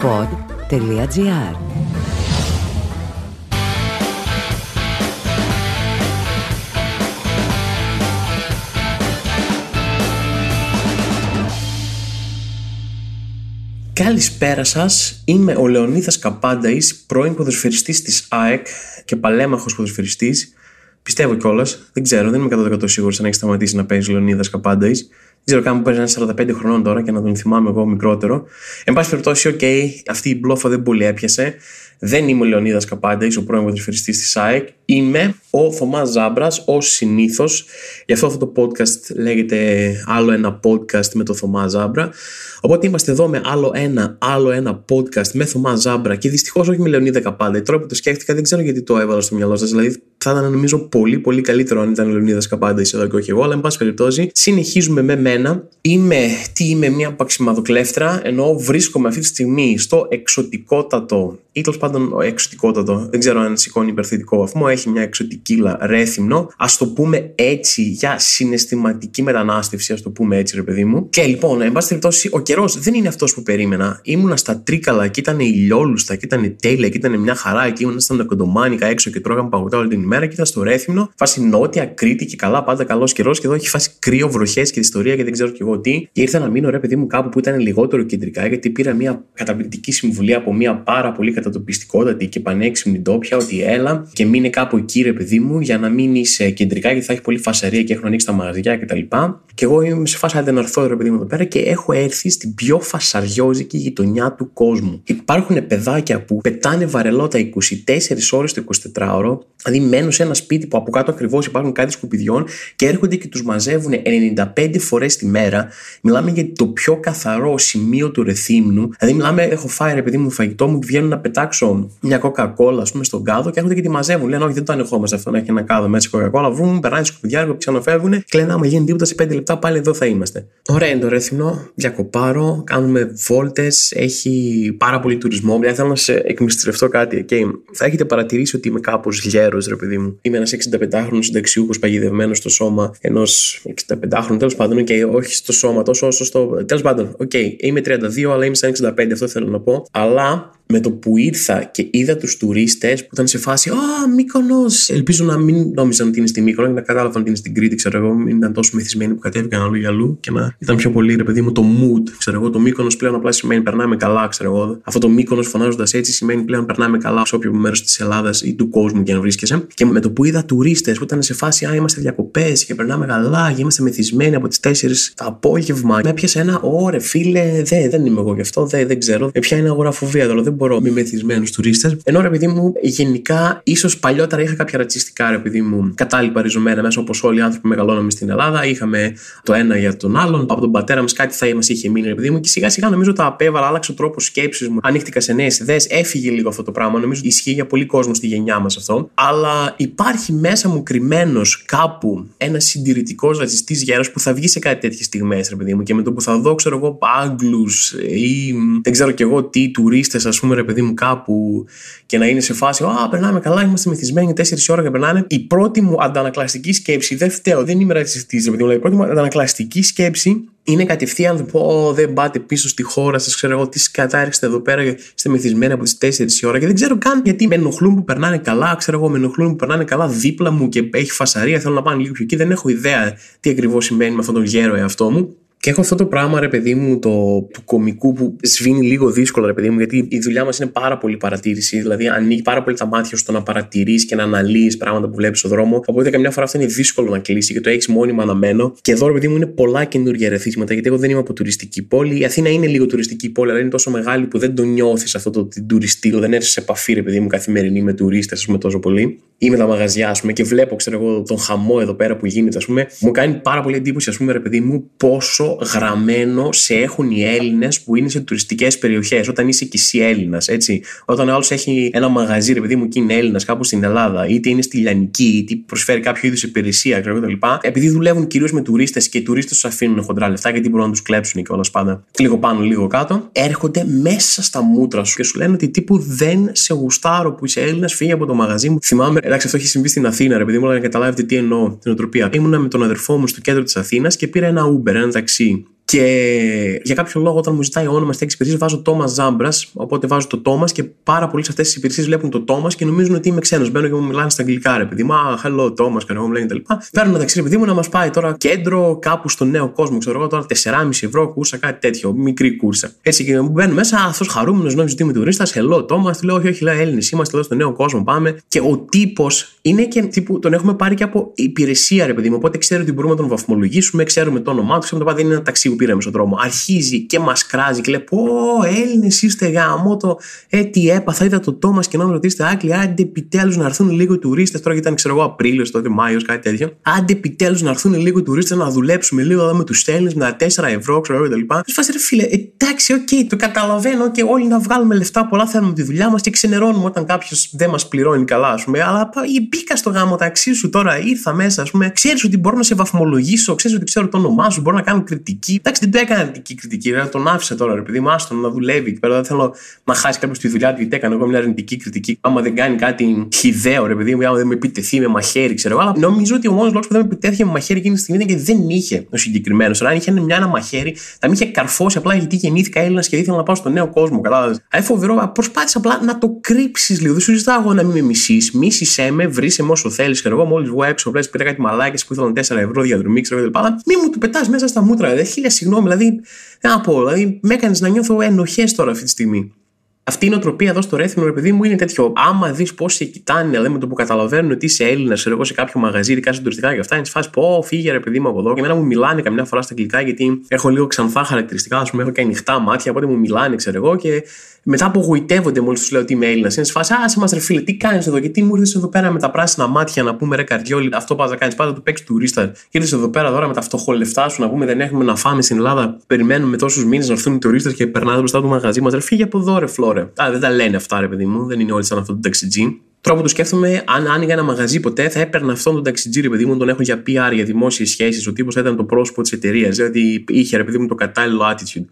pod.gr Καλησπέρα σας. Είμαι ο Λεωνίδας Καπάνταης, πρώην ποδοσφαιριστής της ΑΕΚ και παλέμαχος ποδοσφαιριστής. Πιστεύω κιόλας, δεν ξέρω, δεν είμαι 100% σίγουρος αν έχει σταματήσει να παίζεις Λεωνίδας Καπάνταης. Δεν ξέρω καν που παίζει ένα 45 χρονών τώρα και να τον θυμάμαι εγώ μικρότερο. Εν πάση περιπτώσει, OK, okay, αυτή η μπλόφα δεν πολύ έπιασε. Δεν είμαι ο Λεωνίδας Καμπάνταη, ο πρώην ποδοσφαιριστή της ΑΕΚ. Είμαι ο Θωμάς Ζάμπρας, ως συνήθως. Γι' αυτό αυτό το podcast λέγεται άλλο ένα podcast με το Θωμά Ζάμπρα. Οπότε είμαστε εδώ με άλλο ένα, άλλο ένα podcast με Θωμά Ζάμπρα και δυστυχώς όχι με Λεωνίδα Καμπάνταη. Τώρα που το σκέφτηκα, δεν ξέρω γιατί το έβαλα στο μυαλό σας. Δηλαδή, θα ήταν νομίζω πολύ, πολύ καλύτερο αν ήταν Λεωνίδας Καμπάνταης εδώ και όχι εγώ. Αλλά, εν πάση περιπτώσει, συνεχίζουμε με μένα. Είμαι, τι είμαι, μια παξιμαδοκλέφτρα, ενώ βρίσκομαι αυτή τη στιγμή στο εξωτικότατο ή τέλος πάντων εξωτικότατο. Δεν ξέρω αν σηκώνει υπερθετικό βαθμό. Έχει μια εξωτικίλα ρέθυμνο. Α το πούμε έτσι για συναισθηματική μετανάστευση, ας το πούμε έτσι, ρε παιδί μου. Και λοιπόν, εν πάση περιπτώσει, ο καιρός δεν είναι αυτός που περίμενα. Ήμουνα στα τρίκαλα και ήταν ηλιόλουστα και ήταν τέλεια και ήταν μια χαρά και ήμουν στα κοντομάνικα έξω και τρώγαμε παγωτά όλη την ημέρα και ήταν στο Ρέθυμνο. Φάση νότια, Κρήτη και καλά, πάντα καλός καιρός και εδώ έχει φάσει κρύο, βροχές και ιστορία και δεν ξέρω κι εγώ τι. Και ήρθα να μείνω ρε παιδί μου κάπου που ήταν λιγότερο κεντρικά γιατί πήρα μια καταπληκτική συμβουλή από μια πάρα πολύ κατατοπιστικότατη και πανέξυπνη ντόπια ότι έλα και μείνε κάπου εκεί ρε παιδί μου για να μείνει κεντρικά γιατί θα έχει πολύ φασαρία και έχουν ανοίξει τα μαγαζιά κτλ. Και, και εγώ είμαι σε φάση να έρθω ρε παιδί μου εδώ πέρα και έχω έρθει στην πιο φασαριόζικη γειτονιά του κόσμου. Υπάρχουν παιδάκια που πετάνε βαρελότα 24 ώρες το 24ωρο, δηλαδή μένουν σε ένα σπίτι που από κάτω ακριβώς υπάρχουν κάτι σκουπιδιών και έρχονται και τους μαζεύουν 95 φορές τη μέρα. Μιλάμε για το πιο καθαρό σημείο του ρεθύμνου. Δηλαδή, μιλάμε, έχω φάει ρε παιδί μου φαγητό μου και βγαίνουν να πετάξω μια κοκακόλα, ας πούμε, στον κάδο και έρχονται και τη μαζεύουν. Λένε, Όχι, δεν το ανεχόμαστε αυτό να έχει ένα κάδο μέσα κοκακόλα. Βούμ, περνάει σκουπιδιά, ξαναφεύγουν και λένε, Άμα γίνει τίποτα σε 5 λεπτά πάλι εδώ θα είμαστε. Ωραία είναι το ρέθυμνο, διακοπάρω, κάνουμε βόλτες, έχει πάρα πολύ τουρισμό. Δηλαδή θέλω να σε εκμυστηρευτώ κάτι. Okay. Θα έχετε παρατηρήσει ότι είμαι κάπως γέρος, ρε παιδί μου. Είμαι ένας 65χρονο συνταξιούχος παγιδευμένος στο σώμα ενός 65χρονου, τέλος πάντων, και okay, όχι στο σώμα τόσο όσο στο. Τέλος πάντων, OK, okay, είμαι 32, αλλά είμαι σαν 65, αυτό θέλω να πω. Αλλά με το που ήρθα και είδα τους τουρίστες που ήταν σε φάση Α, Μύκονος. Ελπίζω να μην νόμιζαν ότι είναι στη Μύκονο και να κατάλαβαν ότι είναι στην Κρήτη, ξέρω εγώ. Μην ήταν τόσο μεθυσμένοι που κατέβηκαν αλλού για αλλού και να ήταν πιο πολύ, ρε παιδί μου, το mood. Ξέρω εγώ, το Μύκονος πλέον απλά σημαίνει περνάμε καλά, ξέρω εγώ. Αυτό το Μύκονος φωνάζοντας έτσι σημαίνει πλέον περνάμε καλά σε όποιο μέρος της Ελλάδας ή του κόσμου και αν βρίσκεσαι. Και με το που είδα τουρίστες που ήταν σε φάση Α, είμαστε διακοπές και περνάμε καλά και είμαστε μεθυσμένοι από τις 4 το απόγευμα. Με έπιασε ένα ωρε φίλε, δε, δεν είμαι εγώ γι' αυτό, δε, δεν ξέρω. Με ποια είναι αγοραφοβία, δηλαδή δεν μπορώ με μεθυσμένου τουρίστε. Ενώ ρε παιδί μου, γενικά, ίσως παλιότερα είχα κάποια ρατσιστικά ρε παιδί μου κατάλοιπα ριζωμένα μέσα όπως όλοι οι άνθρωποι μεγαλώναμε στην Ελλάδα. Είχαμε το ένα για τον άλλον. Από τον πατέρα μας κάτι θα μας είχε μείνει ρε παιδί μου. Και σιγά σιγά νομίζω τα απέβαλα, άλλαξε ο τρόπος σκέψης μου. Ανοίχτηκα σε νέες ιδέες, έφυγε λίγο αυτό το πράγμα. Νομίζω ισχύει για πολύ κόσμο στη γενιά μας αυτό. Αλλά υπάρχει μέσα μου κρυμμένος κάπου ένας συντηρητικός ρατσιστής γέρος που θα βγει σε κάτι τέτοιες στιγμές, ρε παιδί μου. Και με το που θα δω, ξέρω εγώ, Άγγλους ή δεν ξέρω κι εγώ τι τουρίστες, ας πούμε, ρε παιδί μου, κάπου και να είναι σε φάση, Α, περνάμε καλά, είμαστε μεθυσμένοι 4 ώρα και περνάνε. Η πρώτη μου αντανακλαστική σκέψη, δεν φταίω, δεν είμαι ρατσιστής, ρε παιδί μου, η πρώτη μου αντανακλαστική σκέψη είναι κατευθείαν να πω: Δεν πάτε πίσω στη χώρα σας, ξέρω εγώ τι σκατάριξτε εδώ πέρα και είστε μεθυσμένοι από τις 4 η ώρα. Και δεν ξέρω καν γιατί με ενοχλούν που περνάνε καλά, ξέρω εγώ, με ενοχλούν που περνάνε καλά δίπλα μου και έχει φασαρία. Θέλω να πάνε λίγο πιο εκεί. Δεν έχω ιδέα τι ακριβώς σημαίνει με αυτόν τον γέρο εαυτό μου. Και έχω αυτό το πράγμα, ρε παιδί μου, το, του κομικού που σβήνει λίγο δύσκολο, ρε παιδί μου, γιατί η δουλειά μας είναι πάρα πολύ παρατήρηση. Δηλαδή, ανοίγει πάρα πολύ τα μάτια στο να παρατηρείς και να αναλύεις πράγματα που βλέπεις στον δρόμο. Οπότε, καμιά φορά αυτό είναι δύσκολο να κλείσει και το έχεις μόνιμα αναμένο. Και εδώ, ρε παιδί μου, είναι πολλά καινούργια ρεθίσματα, γιατί εγώ δεν είμαι από τουριστική πόλη. Η Αθήνα είναι λίγο τουριστική πόλη, αλλά είναι τόσο μεγάλη που δεν το νιώθεις αυτό το τουριστήλο. Δεν έρθεις σε επαφή, ρε παιδί μου, καθημερινή με τουρίστες, ας πούμε, τόσο πολύ. Ή με τα μαγαζιά, ας πούμε, και βλέπω, ξέρω εγώ, τον χαμό εδώ πέρα που γίνεται, ας πούμε. Μου κάνει πάρα πολύ εντύπωση, ας πούμε, ρε παιδί μου, πόσο γραμμένο σε έχουν οι Έλληνες που είναι σε τουριστικές περιοχές. Όταν είσαι και εσύ Έλληνας, έτσι. Όταν ο άλλος έχει ένα μαγαζί, ρε παιδί μου, και είναι Έλληνας κάπου στην Ελλάδα, είτε είναι στη Λιανική, είτε προσφέρει κάποιο είδους υπηρεσία κτλ. Επειδή δουλεύουν κυρίως με τουρίστες και οι τουρίστες τους αφήνουν χοντρά λεφτά γιατί μπορούν να τους κλέψουν και όλας πάντα. Λίγο πάνω, λίγο κάτω. Έρχονται μέσα στα μούτρα σου και σου λένε ότι τύπου δεν σε γουστάρω που είσαι Έλληνας, φύγει από το μαγαζί μου. Θυμάμαι, εντάξει, αυτό έχει συμβεί στην Αθήνα, ρε παιδί μου, αλλά να καταλάβετε τι εννοώ την οτροπία. Ήμουνα με τον αδερφό μου στο κέντρο της Αθήνας και πήρα ένα Uber, ένα ταξί see Και για κάποιο λόγο, όταν μου ζητάει όνομα στην υπηρεσία, βάζω Τόμα Ζάμπρα. Οπότε βάζω το Τόμα και πάρα πολλοί σε αυτές τις υπηρεσίε βλέπουν το Τόμα και νομίζουν ότι είμαι ξένος. Μπαίνω και μου μιλάνε στα αγγλικά, ρε παιδί μου. Α, hello, Τόμα, και εγώ μου λένε κτλ. Παίρνουμε ταξί, ρε παιδί μου, να μας πάει τώρα κέντρο κάπου στο νέο κόσμο. Ξέρω εγώ τώρα 4,5 ευρώ κούρσα, κάτι τέτοιο. Μικρή κούρσα. Έτσι και μου μπαίνουν μέσα, αυτός χαρούμενος νόμιζε ότι είμαι τουρίστας. Hello, Thomas. Του λέω, Όχι, όχι, λέω Έλληνες. Είμαστε εδώ στο νέο κόσμο, πάμε. Και ο τύπος είναι και τύπου, τον έχουμε πάρει και από υπηρεσία, ρε παιδί μου. Οπότε ξέρει ότι μπορούμε να τον βαθμολογήσουμε, ξέρουμε το όνομά του, ξέρουμε το δεν είναι ένα ταξί που πήραμε στον δρόμο. Αρχίζει και μας κράζει και λέει: Πω, Έλληνες είστε γαμώτο. Ε, τι έπαθα, είδα το Thomas και να με ρωτήσετε Άγγλοι, άντε επιτέλους να έρθουν λίγο οι τουρίστες. Τώρα γιατί ήταν, ξέρω εγώ, Απρίλιος, τότε Μάιος, κάτι τέτοιο. Άντε επιτέλους να έρθουν λίγο οι τουρίστες να δουλέψουμε λίγο εδώ με τους Έλληνες με τα 4 ευρώ, ξέρω εγώ κτλ. Του σε φάση, ρε φίλε, εντάξει, OK, okay, το καταλαβαίνω και όλοι να βγάλουμε λεφτά πολλά θέλουμε τη δουλειά μας και ξενερώνουμε όταν κάποιος δεν μας πληρώνει καλά, ας πούμε. Αλλά μπήκα στο γάμο ταξί σου τώρα, ήρθα μέσα, ας πούμε. Ξέρεις ότι μπορώ να σε βαθμολογήσω, ξέρεις ότι ξέρω το όνομά σου, μπορώ να κάνω κριτική. Εντάξει, δεν το έκανα αρνητική κριτική, ρε, τον άφησα τώρα, ρε παιδί μου, άστον να δουλεύει. Πέρα δεν θέλω να χάσει κάποιος τη δουλειά του, γιατί έκανα εγώ μια αρνητική κριτική. Άμα δεν κάνει κάτι χιδαίο, ρε παιδί μου, άμα δεν με επιτεθεί με μαχαίρι, ξέρω εγώ. Αλλά νομίζω ότι ο μόνος λόγος που δεν με επιτέθηκε με μαχαίρι εκείνη τη στιγμή ήταν γιατί δεν είχε ο συγκεκριμένος. Αν είχε μια ένα μαχαίρι, θα με είχε καρφώσει απλά γιατί γεννήθηκα Έλληνας και ήθελα να πάω στο νέο κόσμο. Κατάλαβες. Αν φοβερό, προσπάθησε απλά να το κρύψεις λίγο. Δεν σου ζητάω εγώ να μην με μισείς. Μίσησέ με, βρήσε με όσο θέλεις. Ξέρω εγώ, μόλις βγω έξω, βλέπεις πήρα κάτι μαλάκι που ήθελαν 4 ευρώ διαδρομή, ξέρω εγώ. Μη μου του πετάς μέσα στα μούτρα. Δηλαδή, χίλια συγγνώμη, δηλαδή, δεν να πω, δηλαδή, με έκανες να νιώθω ενοχές τώρα αυτή τη στιγμή. Αυτή η νοοτροπία εδώ στο Ρέθινο, ρε παιδί μου, είναι τέτοιο. Άμα δεις πώ σε κοιτάνε, δηλαδή με το που καταλαβαίνουν ότι είσαι Έλληνας, ξέρω εγώ σε κάποιο μαγαζί, ειδικά σε τουριστικά και αυτά, είναι τη φάση πω, φύγε ρε παιδί μου από εδώ. Και εμένα μου μιλάνε καμιά φορά στα αγγλικά, γιατί έχω λίγο ξανθά χαρακτηριστικά, ας πούμε, έχω και ανοιχτά μάτια, οπότε μου μιλάνε, ξέρω εγώ, και μετά απογοητεύονται μόλις τους λέω ότι είμαι Έλληνας. Είναι σφάσει, Α, μα ρε φίλε, τι κάνεις εδώ, γιατί μου ήρθες εδώ πέρα με τα πράσινα μάτια να πούμε ρε καρδιόλι, αυτό πας να κάνεις, πάντα του παίξεις τουρίστα. Και ήρθες εδώ πέρα τώρα με τα φτωχολεφτά σου να πούμε δεν έχουμε να φάμε στην Ελλάδα. Περιμένουμε τόσους μήνες να έρθουν οι τουρίστες και περνάνε μπροστά του μαγαζί μας. Ρε φύγε από εδώ, ρε φλόρε. Α, δεν τα λένε αυτά, ρε παιδί μου, δεν είναι όλοι σαν αυτό το ταξιτζή τρόπο του σκέφτομαι, αν άνοιγα ένα μαγαζί ποτέ, θα έπαιρνα αυτόν τον ταξιτζή, παιδί μου, τον έχω για PR, για δημόσιες σχέσεις. Ο τύπος θα ήταν το πρόσωπο της εταιρείας, δηλαδή είχε, ρε παιδί μου, το κατάλληλο attitude.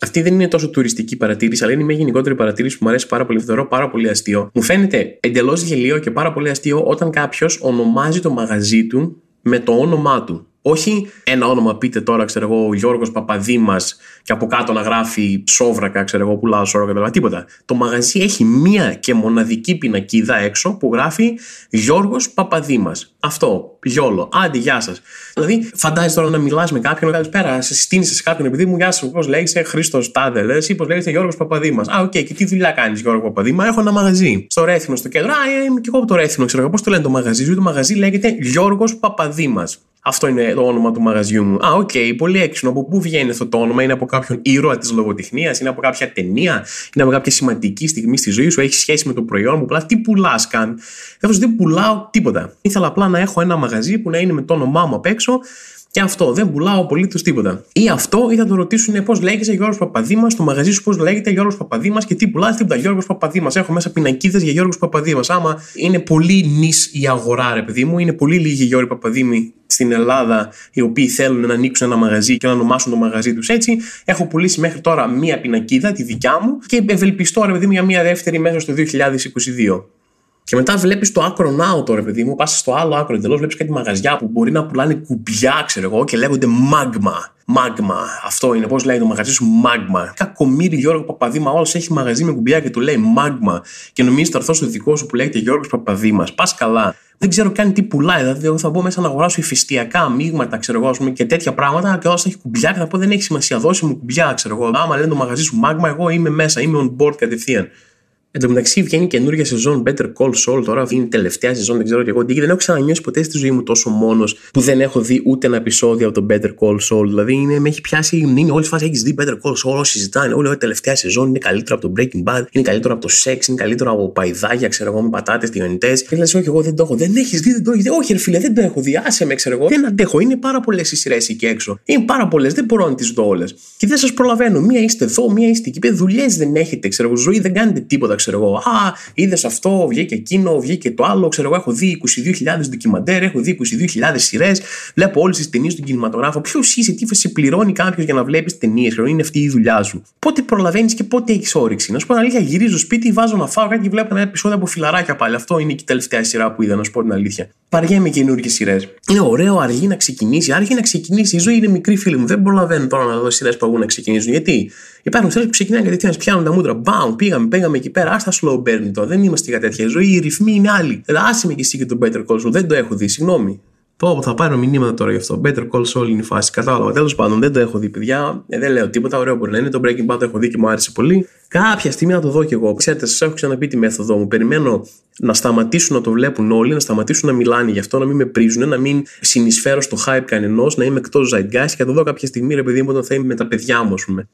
Αυτή δεν είναι τόσο τουριστική παρατήρηση, αλλά είναι μια γενικότερη παρατήρηση που μου αρέσει πάρα πολύ. Θεωρώ πάρα πολύ αστείο. Μου φαίνεται εντελώς γελίο και πάρα πολύ αστείο όταν κάποιος ονομάζει το μαγαζί του με το όνομά του. Όχι ένα όνομα, πείτε τώρα, ξέρω εγώ, Γιώργος Παπαδήμας και από κάτω να γράφει σόβρακα, ξέρω εγώ, πουλάω σόβρακα, τίποτα. Το μαγαζί έχει μία και μοναδική πινακίδα έξω που γράφει Γιώργος Παπαδήμας. Αυτό, YOLO. Άντε, γεια σας. Δηλαδή, φαντάσου τώρα να μιλάς με κάποιον, να πέρα, σε συστήνει σε κάποιον ρε παιδί μου, γεια σου, πώς λέγεσαι, Χρήστος Τάδε, λες, ή πώς λέγεσαι Γιώργος Παπαδήμας. Α, OK, okay, και τι δουλειά κάνεις, Γιώργο Παπαδήμα, έχω ένα μαγαζί. Στο Ρέθυμνο, στο κέντρο. Α, είμαι και εγώ από το Ρέθυμνο, ξέρω πώς το λένε το μαγαζί. Το μαγαζί λέγεται Γιώργος Παπαδήμας. Αυτό είναι το όνομα του μαγαζιού μου. Α, OK, okay, πολύ έξυπνο. Από πού βγαίνει αυτό το όνομα, είναι από κάποιον ήρωα της λογοτεχνίας, είναι από κάποια ταινία, είναι από κάποια σημαντική στιγμή στη ζωή σου, έχει σχέση με το προϊόν μου; Απλά τι πουλάς καν; Δεν πουλάω τίποτα. Ήθελα απλά να έχω ένα μαγαζί που να είναι με το όνομά μου απ' έξω και αυτό, δεν πουλάω απολύτως τίποτα. Ή αυτό, ή θα το ρωτήσουν πώς λέγεται Γιώργος Παπαδήμας, το μαγαζί σου πώς λέγεται Γιώργος Παπαδήμας και τι πουλάς τίποτα. Γιώργος Παπαδήμας. Έχω μέσα πινακίδες για Γιώργος Παπαδήμας. Άμα είναι πολύ νης η αγορά, ρε παιδί μου, είναι πολύ λίγοι Γιώργοι Παπαδήμοι στην Ελλάδα οι οποίοι θέλουν να ανοίξουν ένα μαγαζί και να ονομάσουν το μαγαζί τους έτσι. Έχω πουλήσει μέχρι τώρα μία πινακίδα, τη δικιά μου, και ευελπιστώ, ρε παιδί μου, για μία δεύτερη μέσα στο 2022. Και μετά βλέπεις το άκρο νάο τώρα, παιδί μου, πας στο άλλο άκρο εντελώς, βλέπεις κάτι μαγαζιά που μπορεί να πουλάνε κουμπιά, ξέρω εγώ, και λέγονται μάγμα. Μάγμα. Αυτό είναι, πώς λέει το μαγαζί σου, μάγμα. Κακομίρι Γιώργο Παπαδήμα, όλος έχει μαγαζί με κουμπιά και του λέει μάγμα. Και νομίζεις θα έρθω στο δικό σου που λέγεται Γιώργος Παπαδήμας. Πας καλά. Δεν ξέρω καν τι πουλάει. Δηλαδή, εγώ θα μπω μέσα να αγοράσω ηφαιστειακά μείγματα, ξέρω εγώ, πούμε, και τέτοια πράγματα. Και όλος έχει κουμπιά και θα πω δεν έχει σημασία, δώσει μου κουμπιά, ξέρω εγώ. Άμα λένε το μαγαζί σου μάγμα, εγώ είμαι μέσα, είμαι on board κατευθείαν. Εν τω μεταξύ βγαίνει καινούργια σεζόν Better Call Saul τώρα. Είναι η τελευταία σεζόν, δεν ξέρω και εγώ τι. Δεν έχω ξανανιώσει ποτέ στη ζωή μου τόσο μόνος που δεν έχω δει ούτε ένα επεισόδιο από το Better Call Saul. Δηλαδή είναι, με έχει πιάσει. Είναι όλη φάση έχεις δει Better Call Saul. Όσοι συζητάνε, όλη η τελευταία σεζόν είναι καλύτερο από το Breaking Bad, είναι καλύτερο από το Sex, είναι καλύτερο από παϊδάκια, ξέρω εγώ, με πατάτες τηγανιτές. Και λες, Όχι, εγώ δεν το έχω. Δεν έχεις δει, δεν το έχεις δει. Όχι, ρε φίλε, δεν το έχω δει. Άσε με, ξέρω εγώ. Δεν αντέχω. Είναι πάρα πολλές οι σειρές εκεί έξω. Είναι πάρα πολλές. Δεν μπορώ να τις δω όλες. Και δεν σας προλαβαίνω. Μία είστε εδώ, μία είστε εκεί. Δουλειές δεν έχετε, ξέρω εγώ. Ζωή δεν κάνετε τίποτα, ξέρω εγώ. Α, είδες αυτό, βγήκε εκείνο, βγήκε το άλλο. Ξέρω εγώ, έχω δει 22.000 ντοκιμαντέρ, έχω δει 22.000 σειρές. Βλέπω όλες τις ταινίες του κινηματογράφου. Ποιος είσαι, τι σε πληρώνει κάποιος για να βλέπεις ταινίες, είναι αυτή η δουλειά σου. Πότε προλαβαίνεις και πότε έχεις όρεξη. Να σου πω την αλήθεια, γυρίζω σπίτι, βάζω να φάω κάτι και βλέπω ένα επεισόδιο από φιλαράκια πάλι. Αυτό είναι και η τελευταία σειρά που είδα, να σου πω την αλήθεια. Παριέμαι καινούργιες σειρές. Είναι ωραίο αργή να ξεκινήσει, αργή να ξεκινήσει. Η ζωή είναι μικρή, φίλη μου. Δεν προλαβαίνω τώρα να δω σειρές που αγούν να ξεκινήσουν. Γιατί; Υπάρχουν σειρέ που ξεκινάνε κατευθείαν, πιάνουν τα μούτρα. Μπαμ, πήγαμε, πήγαμε εκεί πέρα. Άστα slow burn τώρα. Δεν είμαστε για τέτοια ζωή. Οι ρυθμοί είναι άλλοι. Άσε με και εσύ και τον Better Call Δεν το έχω δει, συγγνώμη. Πω, θα πάρω μηνύματα τώρα γι' αυτό. Better Call Saul είναι η φάση. Κατάλαβα. Τέλος πάντων, δεν το έχω δει, παιδιά. Ε, δεν λέω τίποτα. Ωραίο μπορεί να είναι. Το Breaking Bad το έχω δει και μου άρεσε πολύ. Κάποια στιγμή να το δω κι εγώ. Ξέρετε, σας έχω ξαναπεί τη μέθοδο μου. Περιμένω να σταματήσουν να το βλέπουν όλοι, να σταματήσουν να μιλάνε γι' αυτό, να μην με πρίζουν, να μην συνεισφέρω στο hype κανενός, να είμαι εκτός zeitgeist και να το δω κάποια στιγμή, ρε παιδί μου, όταν θα είμαι με τα παιδιά μου, ας πούμε.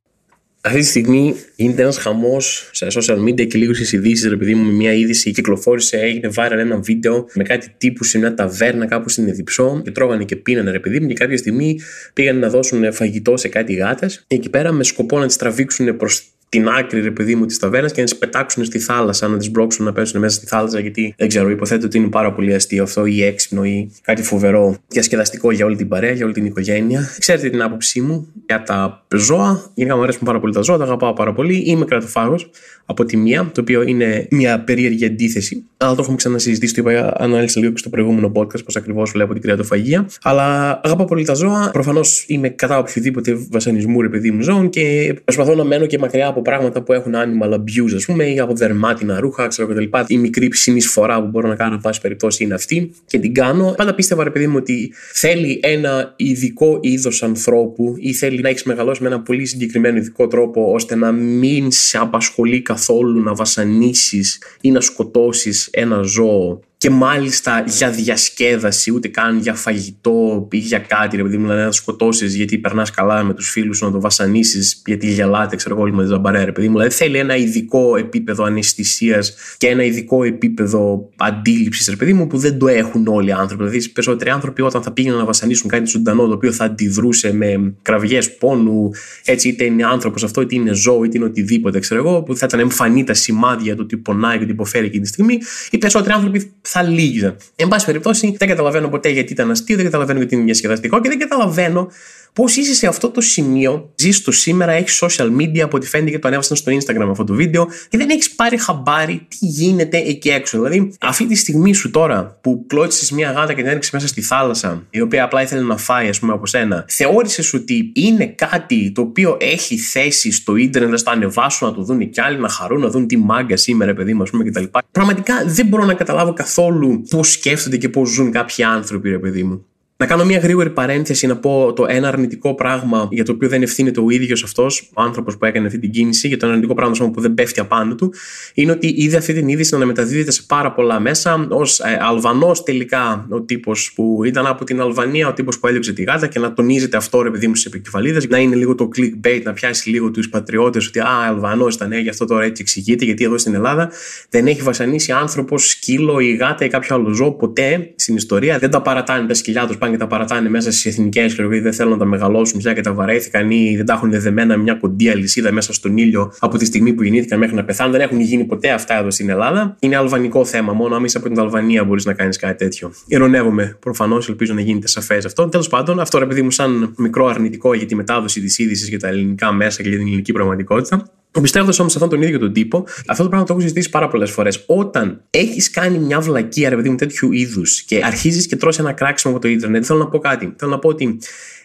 Αυτή τη στιγμή γίνεται ένας χαμός σε social media και λίγο στι ειδήσεις. Ρε παιδί μου, με μια είδηση κυκλοφόρησε, έγινε viral ένα βίντεο με κάτι τύπου σε μια ταβέρνα κάπου στην Εδιψό και τρώγανε και πίνανε ρε παιδί μου. Και κάποια στιγμή πήγαν να δώσουν φαγητό σε κάτι γάτες εκεί πέρα με σκοπό να τις τραβήξουν προς την άκρη, ρε παιδί μου, της ταβέρνας και να τις πετάξουν στη θάλασσα, να τις μπλόξουν να πέσουν μέσα στη θάλασσα, γιατί δεν ξέρω, υποθέτω ότι είναι πάρα πολύ αστείο αυτό ή έξυπνο ή κάτι φοβερό διασκεδαστικό για όλη την παρέα, για όλη την οικογένεια. Ξέρετε την άποψή μου για τα ζώα. Γενικά μου αρέσουν πάρα πολύ τα ζώα, τα αγαπάω πάρα πολύ. Είμαι κρατοφάγος από τη μία, το οποίο είναι μια περίεργη αντίθεση. Αλλά το έχουμε ξανασυζητήσει, το είπα, ανάλυσα λίγο και στο προηγούμενο podcast, πώς ακριβώς βλέπω την κρεατοφαγία. Αλλά αγαπάω πολύ τα ζώα. Προφανώς είμαι κατά οποιοδήποτε βασανισμού, ρε παιδί μου, ζώων και προσπαθώ να μένω και μακριά από πράγματα που έχουν animal abuse, ας πούμε, ή από δερμάτινα ρούχα, ξέρω κτλ. Η μικρή συνεισφορά που μπορώ να κάνω, εν πάση περιπτώσει, είναι αυτή και την κάνω. Πάντα πίστευα, ρε παιδί μου, ότι θέλει ένα ειδικό είδος ανθρώπου ή θέλει να έχεις μεγαλώσει με ένα πολύ συγκεκριμένο ειδικό τρόπο ώστε να μην σε απασχολεί καθόλου να βασανίσεις ή να σκοτώσεις ένα ζώο και μάλιστα για διασκέδαση, ούτε καν για φαγητό ή για κάτι, ρε παιδί μου, δηλαδή να σκοτώσεις γιατί περνάς καλά με τους φίλους σου, να το βασανίσεις γιατί γελάτε, ξέρω εγώ, με τη ζαμπαρέ, ρε παιδί μου. Δηλαδή θέλει ένα ειδικό επίπεδο αναισθησίας και ένα ειδικό επίπεδο αντίληψης, ρε παιδί μου, που δεν το έχουν όλοι οι άνθρωποι. Δηλαδή, οι περισσότεροι άνθρωποι όταν θα πήγαιναν να βασανίσουν κάτι ζωντανό, το οποίο θα αντιδρούσε με κραυγές πόνου, έτσι είτε είναι άνθρωπος αυτό, είτε είναι ζώο, είτε είναι οτιδήποτε, ξέρω εγώ, που θα ήταν εμφανή τα σημάδια του ότι πονάει και ότι υποφέρει εκείνη τη στιγμή, οι περισσότεροι άνθρωποι θα λύγει. Εν πάση περιπτώσει, δεν καταλαβαίνω ποτέ γιατί ήταν αστείο, δεν καταλαβαίνω γιατί είναι διασκεδαστικό και δεν καταλαβαίνω πώς είσαι σε αυτό το σημείο. Ζεις το σήμερα, έχεις social media, από ό,τι φαίνεται και το ανέβασαν στο Instagram αυτό το βίντεο και δεν έχεις πάρει χαμπάρι τι γίνεται εκεί έξω. Δηλαδή, αυτή τη στιγμή σου τώρα που κλώτησε μια γάτα και την έριξες μέσα στη θάλασσα, η οποία απλά ήθελε να φάει, ας πούμε, από σένα, θεώρησες ότι είναι κάτι το οποίο έχει θέση στο ίντερνετ, να το ανεβάσουν, να το δουν κι άλλοι, να χαρούν, να δουν τι μάγκα σήμερα, παιδί μου, ας πούμε, κτλ. Πραγματικά δεν μπορώ να καταλάβω καθόλου πώς σκέφτονται και πώς ζουν κάποιοι άνθρωποι, ρε παιδί μου. Να κάνω μια γρήγορη παρένθεση να πω το ένα αρνητικό πράγμα για το οποίο δεν ευθύνεται ο ίδιος αυτός, ο άνθρωπος που έκανε αυτή την κίνηση, για το ένα αρνητικό πράγμα που δεν πέφτει απάνω του, είναι ότι είδε αυτή την είδηση να μεταδίδεται σε πάρα πολλά μέσα. Ω ε, Αλβανός τελικά ο τύπος που ήταν από την Αλβανία, ο τύπος που έδιωξε τη γάτα και να τονίζεται αυτό ρε παιδί μου στις επικεφαλίδες, να είναι λίγο το clickbait, να πιάσει λίγο τους πατριώτες ότι Α, Αλβανός ήταν, ε, γι' αυτό τώρα έτσι εξηγείται, γιατί εδώ στην Ελλάδα δεν έχει βασανίσει άνθρωπο, σκύλο ή γάτα ή κάποιο άλλο ζώο ποτέ στην ιστορία. Δεν τα παρατάνε τα σκυλιά τους, και τα παρατάνε μέσα στις εθνικές, γιατί δεν θέλουν να τα μεγαλώσουν πια και τα βαρέθηκαν ή δεν τα έχουν δεδεμένα μια κοντία λυσίδα μέσα στον ήλιο από τη στιγμή που γεννήθηκαν μέχρι να πεθάνουν. Δεν έχουν γίνει ποτέ αυτά εδώ στην Ελλάδα. Είναι αλβανικό θέμα. Μόνο αν είσαι από την Αλβανία μπορείς να κάνεις κάτι τέτοιο. Ηρωνεύομαι προφανώς, ελπίζω να γίνεται σαφές αυτό. Τέλος πάντων, αυτό ρε παιδί μου, σαν μικρό αρνητικό για τη μετάδοση της είδησης για τα ελληνικά μέσα και για την ελληνική πραγματικότητα. Πιστεύοντα όμως αυτόν τον ίδιο τον τύπο, αυτό το πράγμα το έχω συζητήσει πάρα πολλές φορές. Όταν έχεις κάνει μια βλακία, ρε παιδί μου, τέτοιου είδους και αρχίζεις και τρώσει ένα κράξιμο από το Ιντερνετ, θέλω να πω κάτι. Θέλω να πω ότι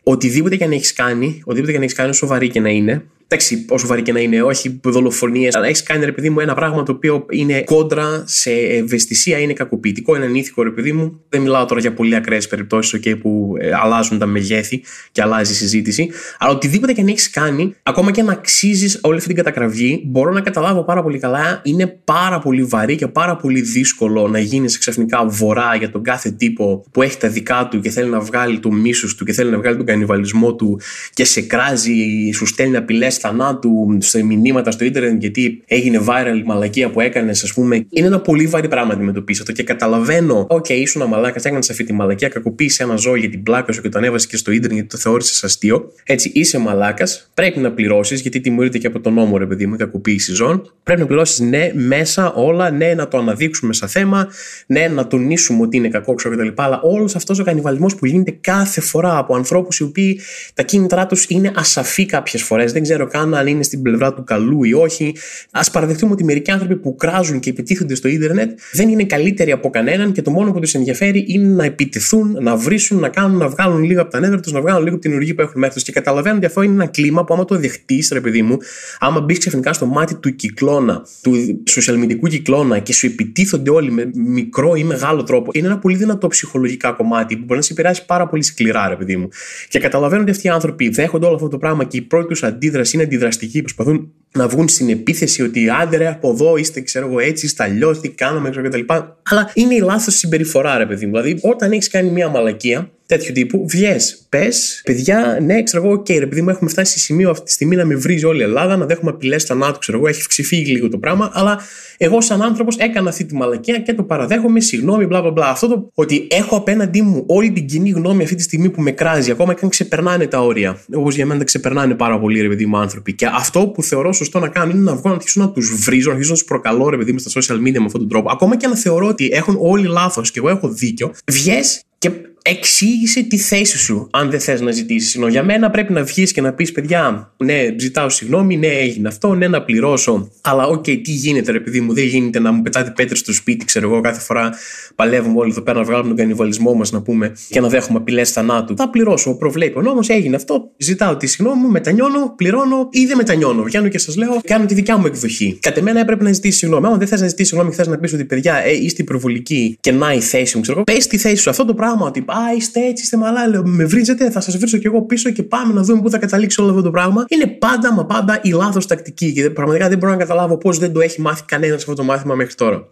οτιδήποτε και αν έχεις κάνει, οτιδήποτε και αν έχεις κάνει, σοβαρή και να είναι, εντάξει, όσο βαρύ και να είναι, όχι δολοφονίες, αλλά έχεις κάνει ρε παιδί μου ένα πράγμα το οποίο είναι κόντρα σε ευαισθησία, είναι κακοποιητικό, είναι ανήθικο ρε παιδί μου. Δεν μιλάω τώρα για πολύ ακραίες περιπτώσεις okay, που ε, αλλάζουν τα μεγέθη και αλλάζει η συζήτηση. Αλλά οτιδήποτε και αν έχεις κάνει, ακόμα και αν αξίζεις όλη αυτή την κατακραυγή, μπορώ να καταλάβω πάρα πολύ καλά. Είναι πάρα πολύ βαρύ και πάρα πολύ δύσκολο να γίνεις ξαφνικά βορά για τον κάθε τύπο που έχει τα δικά του και θέλει να βγάλει το μίσος του και θέλει να βγάλει τον κανιβαλισμό του και σε κράζει, σου στέλνει απειλές θανάτου σε μηνύματα στο ίντερνετ γιατί έγινε viral η μαλακία που έκανες, ας πούμε. Είναι ένα πολύ βαρύ πράγμα να αντιμετωπίσει αυτό και καταλαβαίνω, OK, okay, ήσουν μαλάκας, έκανες αυτή τη μαλακία, κακοποίησες ένα ζώο για την πλάκα σου και το ανέβασες και στο ίντερνετ γιατί το θεώρησες αστείο. Έτσι, είσαι μαλάκας, πρέπει να πληρώσεις γιατί τιμωρείται και από τον νόμο, ρε παιδί μου, η κακοποίηση ζώων. Πρέπει να πληρώσεις ναι, μέσα όλα, ναι, να το αναδείξουμε σαν θέμα, ναι, να τονίσουμε ότι είναι κακό, ξέρω κτλ. Αλλά όλος αυτός ο κανιβαλισμός που γίνεται κάθε φορά από ανθρώπους οι οποίοι τα κίνητρά τους είναι ασαφή κάποιες φορές, δεν ξέρω καν αν είναι στην πλευρά του καλού ή όχι. Α παραδεχτούμε ότι μερικοί άνθρωποι που κράζουν και επιτίθενται στο ίντερνετ δεν είναι καλύτεροι από κανέναν και το μόνο που τους ενδιαφέρει είναι να επιτεθούν, να βρίσουν, να κάνουν, να βγάλουν λίγο από τα νεύρα τους, να βγάλουν λίγο από την οργή που έχουν μέχρι τους. Και καταλαβαίνω ότι αυτό είναι ένα κλίμα που άμα το δεχτείς, ρε παιδί μου, άμα μπεις ξαφνικά στο μάτι του κυκλώνα, του σοσιαλμητικού κυκλώνα και σου επιτίθονται όλοι με μικρό ή μεγάλο τρόπο, είναι ένα πολύ δυνατό ψυχολογικά κομμάτι που μπορεί να σε επηρεάσει πάρα πολύ σκληρά, ρε παιδί μου. Και καταλαβαίνω ότι αυτοί οι άνθρωποι δέχονται όλο αυτό το πράγμα και η πρώτη τους αντίδραση είναι αντιδραστική, προσπαθούν να βγουν στην επίθεση ότι άντε από εδώ είστε, ξέρω εγώ, έτσι, είστε αλλιώ, τι κάνουμε, ξέρω κτλ. Αλλά είναι η λάθος συμπεριφορά, ρε παιδί μου. Δηλαδή, όταν έχεις κάνει μια μαλακία, τέτοιου τύπου, βγες, πες, παιδιά, ναι, ξέρω εγώ, okay, ρε παιδί μου, έχουμε φτάσει σε σημείο αυτή τη στιγμή να με βρίζει όλη η Ελλάδα, να δέχομαι απειλές θανάτου, ξέρω εγώ, έχει ξεφύγει λίγο το πράγμα, αλλά εγώ, σαν άνθρωπος, έκανα αυτή τη μαλακία και το παραδέχομαι, συγγνώμη, μπλα μπλα μπλα. Αυτό το ότι έχω απέναντί μου όλη την κοινή γνώμη αυτή τη στιγμή που με κράζει, ακόμα και αν ξεπερνάνε τα όρια. Όπως για μένα τα ξεπερνάνε πάρα πολύ, ρε παιδί μου, άνθρωποι. Και αυτό που θεωρώ σωστό να κάνω είναι να βγω να αρχίσω να τους βρίζω, να αρχίσω να τους προκαλώ, ρε παιδί μου, στα social media με αυτόν τον τρόπο. Ακόμα και αν θεωρώ ότι έχουν όλοι λάθος και εγώ έχω δίκιο, βγες και εξήγησε τη θέση σου, αν δεν θες να ζητήσεις συγγνώμη. Για μένα πρέπει να βγεις και να πεις: Παιδιά, ναι, ζητάω συγγνώμη, ναι, έγινε αυτό, ναι, να πληρώσω. Αλλά, OK, okay, τι γίνεται, ρε παιδί μου, δεν γίνεται να μου πετάτε πέτρες στο σπίτι, ξέρω εγώ, κάθε φορά παλεύουμε όλοι εδώ πέρα να βγάλουμε τον κανιβαλισμό μας, να πούμε, και να δέχομαι απειλές θανάτου. Θα πληρώσω, προβλέπει ο νόμος, έγινε αυτό. Ζητάω τη συγγνώμη μου, μετανιώνω, πληρώνω ή δεν μετανιώνω. Βγαίνω και σας λέω, κάνω τη δικιά μου εκδοχή. Κατ' εμένα έπρεπε να ζητήσεις συγγνώμη. Αν δεν θες να ζητήσεις συγγνώμη, θες να πεις ότι παιδιά, ε, είστε υπερβολικοί και να η θέση μου, ξέρω εγώ, πες τη θέση σου. Αυτό το πράγμα ότι Α, είστε έτσι, είστε μαλά. Λέω, με βρίζετε, θα σας βρίσω κι εγώ πίσω και πάμε να δούμε πού θα καταλήξει όλο αυτό το πράγμα. Είναι πάντα μα πάντα η λάθος τακτική και πραγματικά δεν μπορώ να καταλάβω πώς δεν το έχει μάθει κανένας αυτό το μάθημα μέχρι τώρα.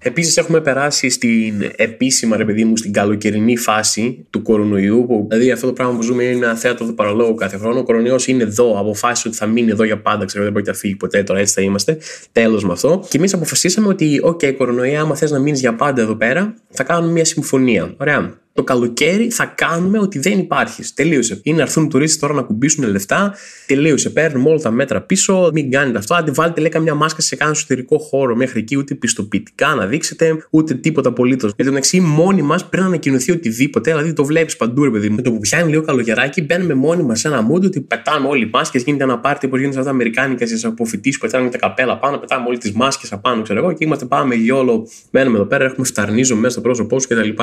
Επίσης, έχουμε περάσει στην επίσημα, ρε παιδί μου, στην καλοκαιρινή φάση του κορονοϊού. Που, δηλαδή, αυτό το πράγμα που ζούμε είναι ένα θέατρο του παραλόγου κάθε χρόνο. Ο κορονοϊός είναι εδώ, αποφάσισε ότι θα μείνει εδώ για πάντα. Ξέρω, δεν πρόκειται να φύγει ποτέ. Τώρα έτσι θα είμαστε. Τέλος με αυτό. Και εμείς αποφασίσαμε ότι, OK, κορονοϊά, άμα θες να μείνεις για πάντα εδώ πέρα, θα κάνουμε μια συμφωνία. Ωραία το καλοκαίρι θα κάνουμε ότι δεν υπάρχει. Τελείωσε. Είναι να έρθουν τουρίστες τώρα να κουμπίσουν λεφτά. Τελείωσε. Παίρνουμε όλα τα μέτρα πίσω. Μην κάνετε αυτό. Άντε, βάλτε λέει καμιά μάσκα σε κανένα εσωτερικό χώρο μέχρι εκεί, ούτε πιστοποιητικά να δείξετε, ούτε τίποτα απολύτως. Εν τω μεταξύ, μόνοι μας πριν ανακοινωθεί οτιδήποτε, δηλαδή το βλέπεις παντού, ρε παιδί μου. Με το που πιάνει λίγο καλοκαιράκι, μπαίνουμε μόνοι μας σε ένα mood ότι πετάμε όλοι οι μάσκες, γίνεται ένα πάρτι όπως γίνεται σε αυτά τα Αμερικάνικα στις αποφοιτήσεις που πετάνε τα καπέλα πάνω, πετάμε όλες τις μάσκες απάνω, ξέρω εγώ, και είμαστε πάμε γιόλο, μένουμε εδώ πέρα, έχουμε φταρνίζω μέσα στο πρόσωπό σου κτλ.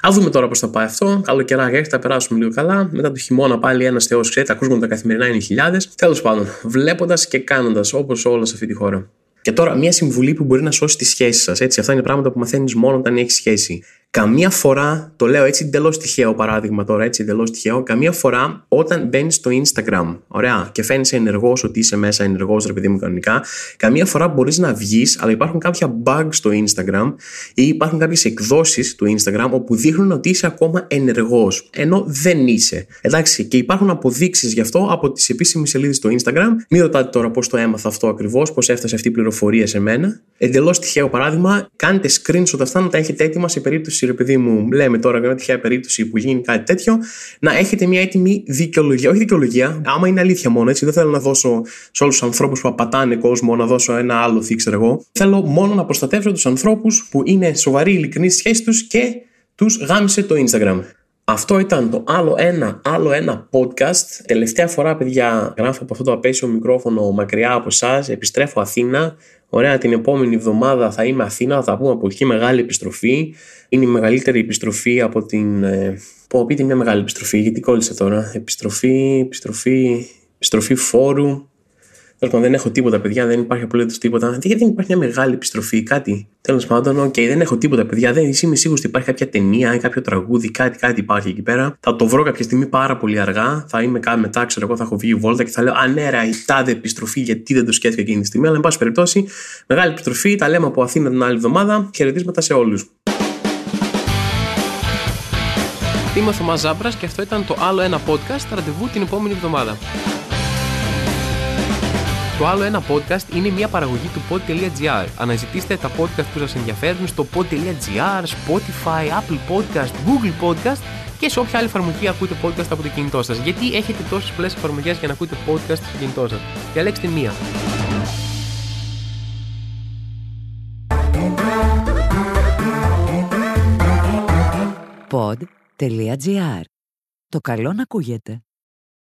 Α δούμε τώρα πώς θα πάει αυτό. Καλοκαιράκι έχει, θα περάσουμε λίγο καλά. Μετά το χειμώνα πάλι ένας θεός ξέρει, τα ακούσματα καθημερινά είναι χιλιάδες. Τέλος πάντων, βλέποντας και κάνοντας όπως όλα σε αυτή τη χώρα. Και τώρα, μια συμβουλή που μπορεί να σώσει τη σχέση σας. Έτσι, αυτά είναι πράγματα που μαθαίνεις μόνο όταν έχεις σχέση. Καμία φορά, το λέω έτσι εντελώς τυχαίο παράδειγμα τώρα, έτσι εντελώς τυχαίο, καμία φορά όταν μπαίνεις στο Instagram, ωραία, και φαίνεσαι ενεργός ότι είσαι μέσα ενεργός, ρε παιδί μου κανονικά, καμία φορά μπορείς να βγεις, αλλά υπάρχουν κάποια bugs στο Instagram ή υπάρχουν κάποιες εκδόσεις του Instagram όπου δείχνουν ότι είσαι ακόμα ενεργός, ενώ δεν είσαι. Εντάξει, και υπάρχουν αποδείξεις γι' αυτό από τις επίσημες σελίδες στο Instagram. Μην ρωτάτε τώρα πώς το έμαθα αυτό ακριβώς, πώς έφτασε αυτή η πληροφορία σε μένα. Εντελώς τυχαίο παράδειγμα, κάντε screenshot αυτά να τα έχετε έτοιμα σε περίπτωση περίπτωση, ρε παιδί μου, λέμε τώρα για μια τυχαία περίπτωση που γίνει κάτι τέτοιο, να έχετε μια έτοιμη δικαιολογία. Όχι δικαιολογία, άμα είναι αλήθεια μόνο έτσι. Δεν θέλω να δώσω σε όλους τους ανθρώπους που απατάνε κόσμο να δώσω ένα άλλο θή, ξέρω εγώ. Θέλω μόνο να προστατεύσω τους ανθρώπους που είναι σοβαροί, ειλικρινείς σχέσεις τους και τους γάμισε το Instagram. Αυτό ήταν το άλλο ένα, άλλο ένα podcast. Τελευταία φορά, παιδιά, γράφω από αυτό το απέσιο μικρόφωνο μακριά από εσάς. Επιστρέφω Αθήνα. Ωραία, την επόμενη εβδομάδα θα είμαι Αθήνα, θα πούμε από εκεί μεγάλη επιστροφή. Είναι η μεγαλύτερη επιστροφή από την. Ε, πω, πείτε μια μεγάλη επιστροφή, γιατί κόλλησε τώρα. Επιστροφή, επιστροφή, επιστροφή φόρου. Τέλος πάντων, δεν έχω τίποτα, παιδιά, δεν υπάρχει απολύτως τίποτα. Γιατί δεν υπάρχει μια μεγάλη επιστροφή, κάτι. Τέλος πάντων, OK, okay, δεν έχω τίποτα, παιδιά. Δεν είμαι σίγουρος ότι υπάρχει κάποια ταινία ή κάποιο τραγούδι, κάτι, κάτι υπάρχει εκεί πέρα. Θα το βρω κάποια στιγμή πάρα πολύ αργά. Θα είμαι κάπου μετά, ξέρω εγώ, θα έχω βγει βόλτα και θα λέω Ανέρα, η τάδε επιστροφή, γιατί δεν το σκέφτηκα εκείνη τη στιγμή. Αλλά, εν πάση περιπτώσει, μεγάλη επιστροφή, τα λέμε από Αθήνα την άλλη εβδομάδα. Χαιρετίσματα σε όλους. Είμαι ο Θωμάς Ζάμπρας και αυτό ήταν το άλλο ένα podcast ραντεβού την επόμενη εβδομάδα. Το άλλο ένα podcast είναι μια παραγωγή του pod.gr. Αναζητήστε τα podcast που σας ενδιαφέρουν στο pod.gr, Spotify, Apple Podcast, Google Podcast και σε όποια άλλη εφαρμογή ακούτε podcast από το κινητό σας. Γιατί έχετε τόσες πολλές εφαρμογές για να ακούτε podcast στο κινητό σας. Διαλέξτε μία. Pod.gr. Το καλό να ακούγεται.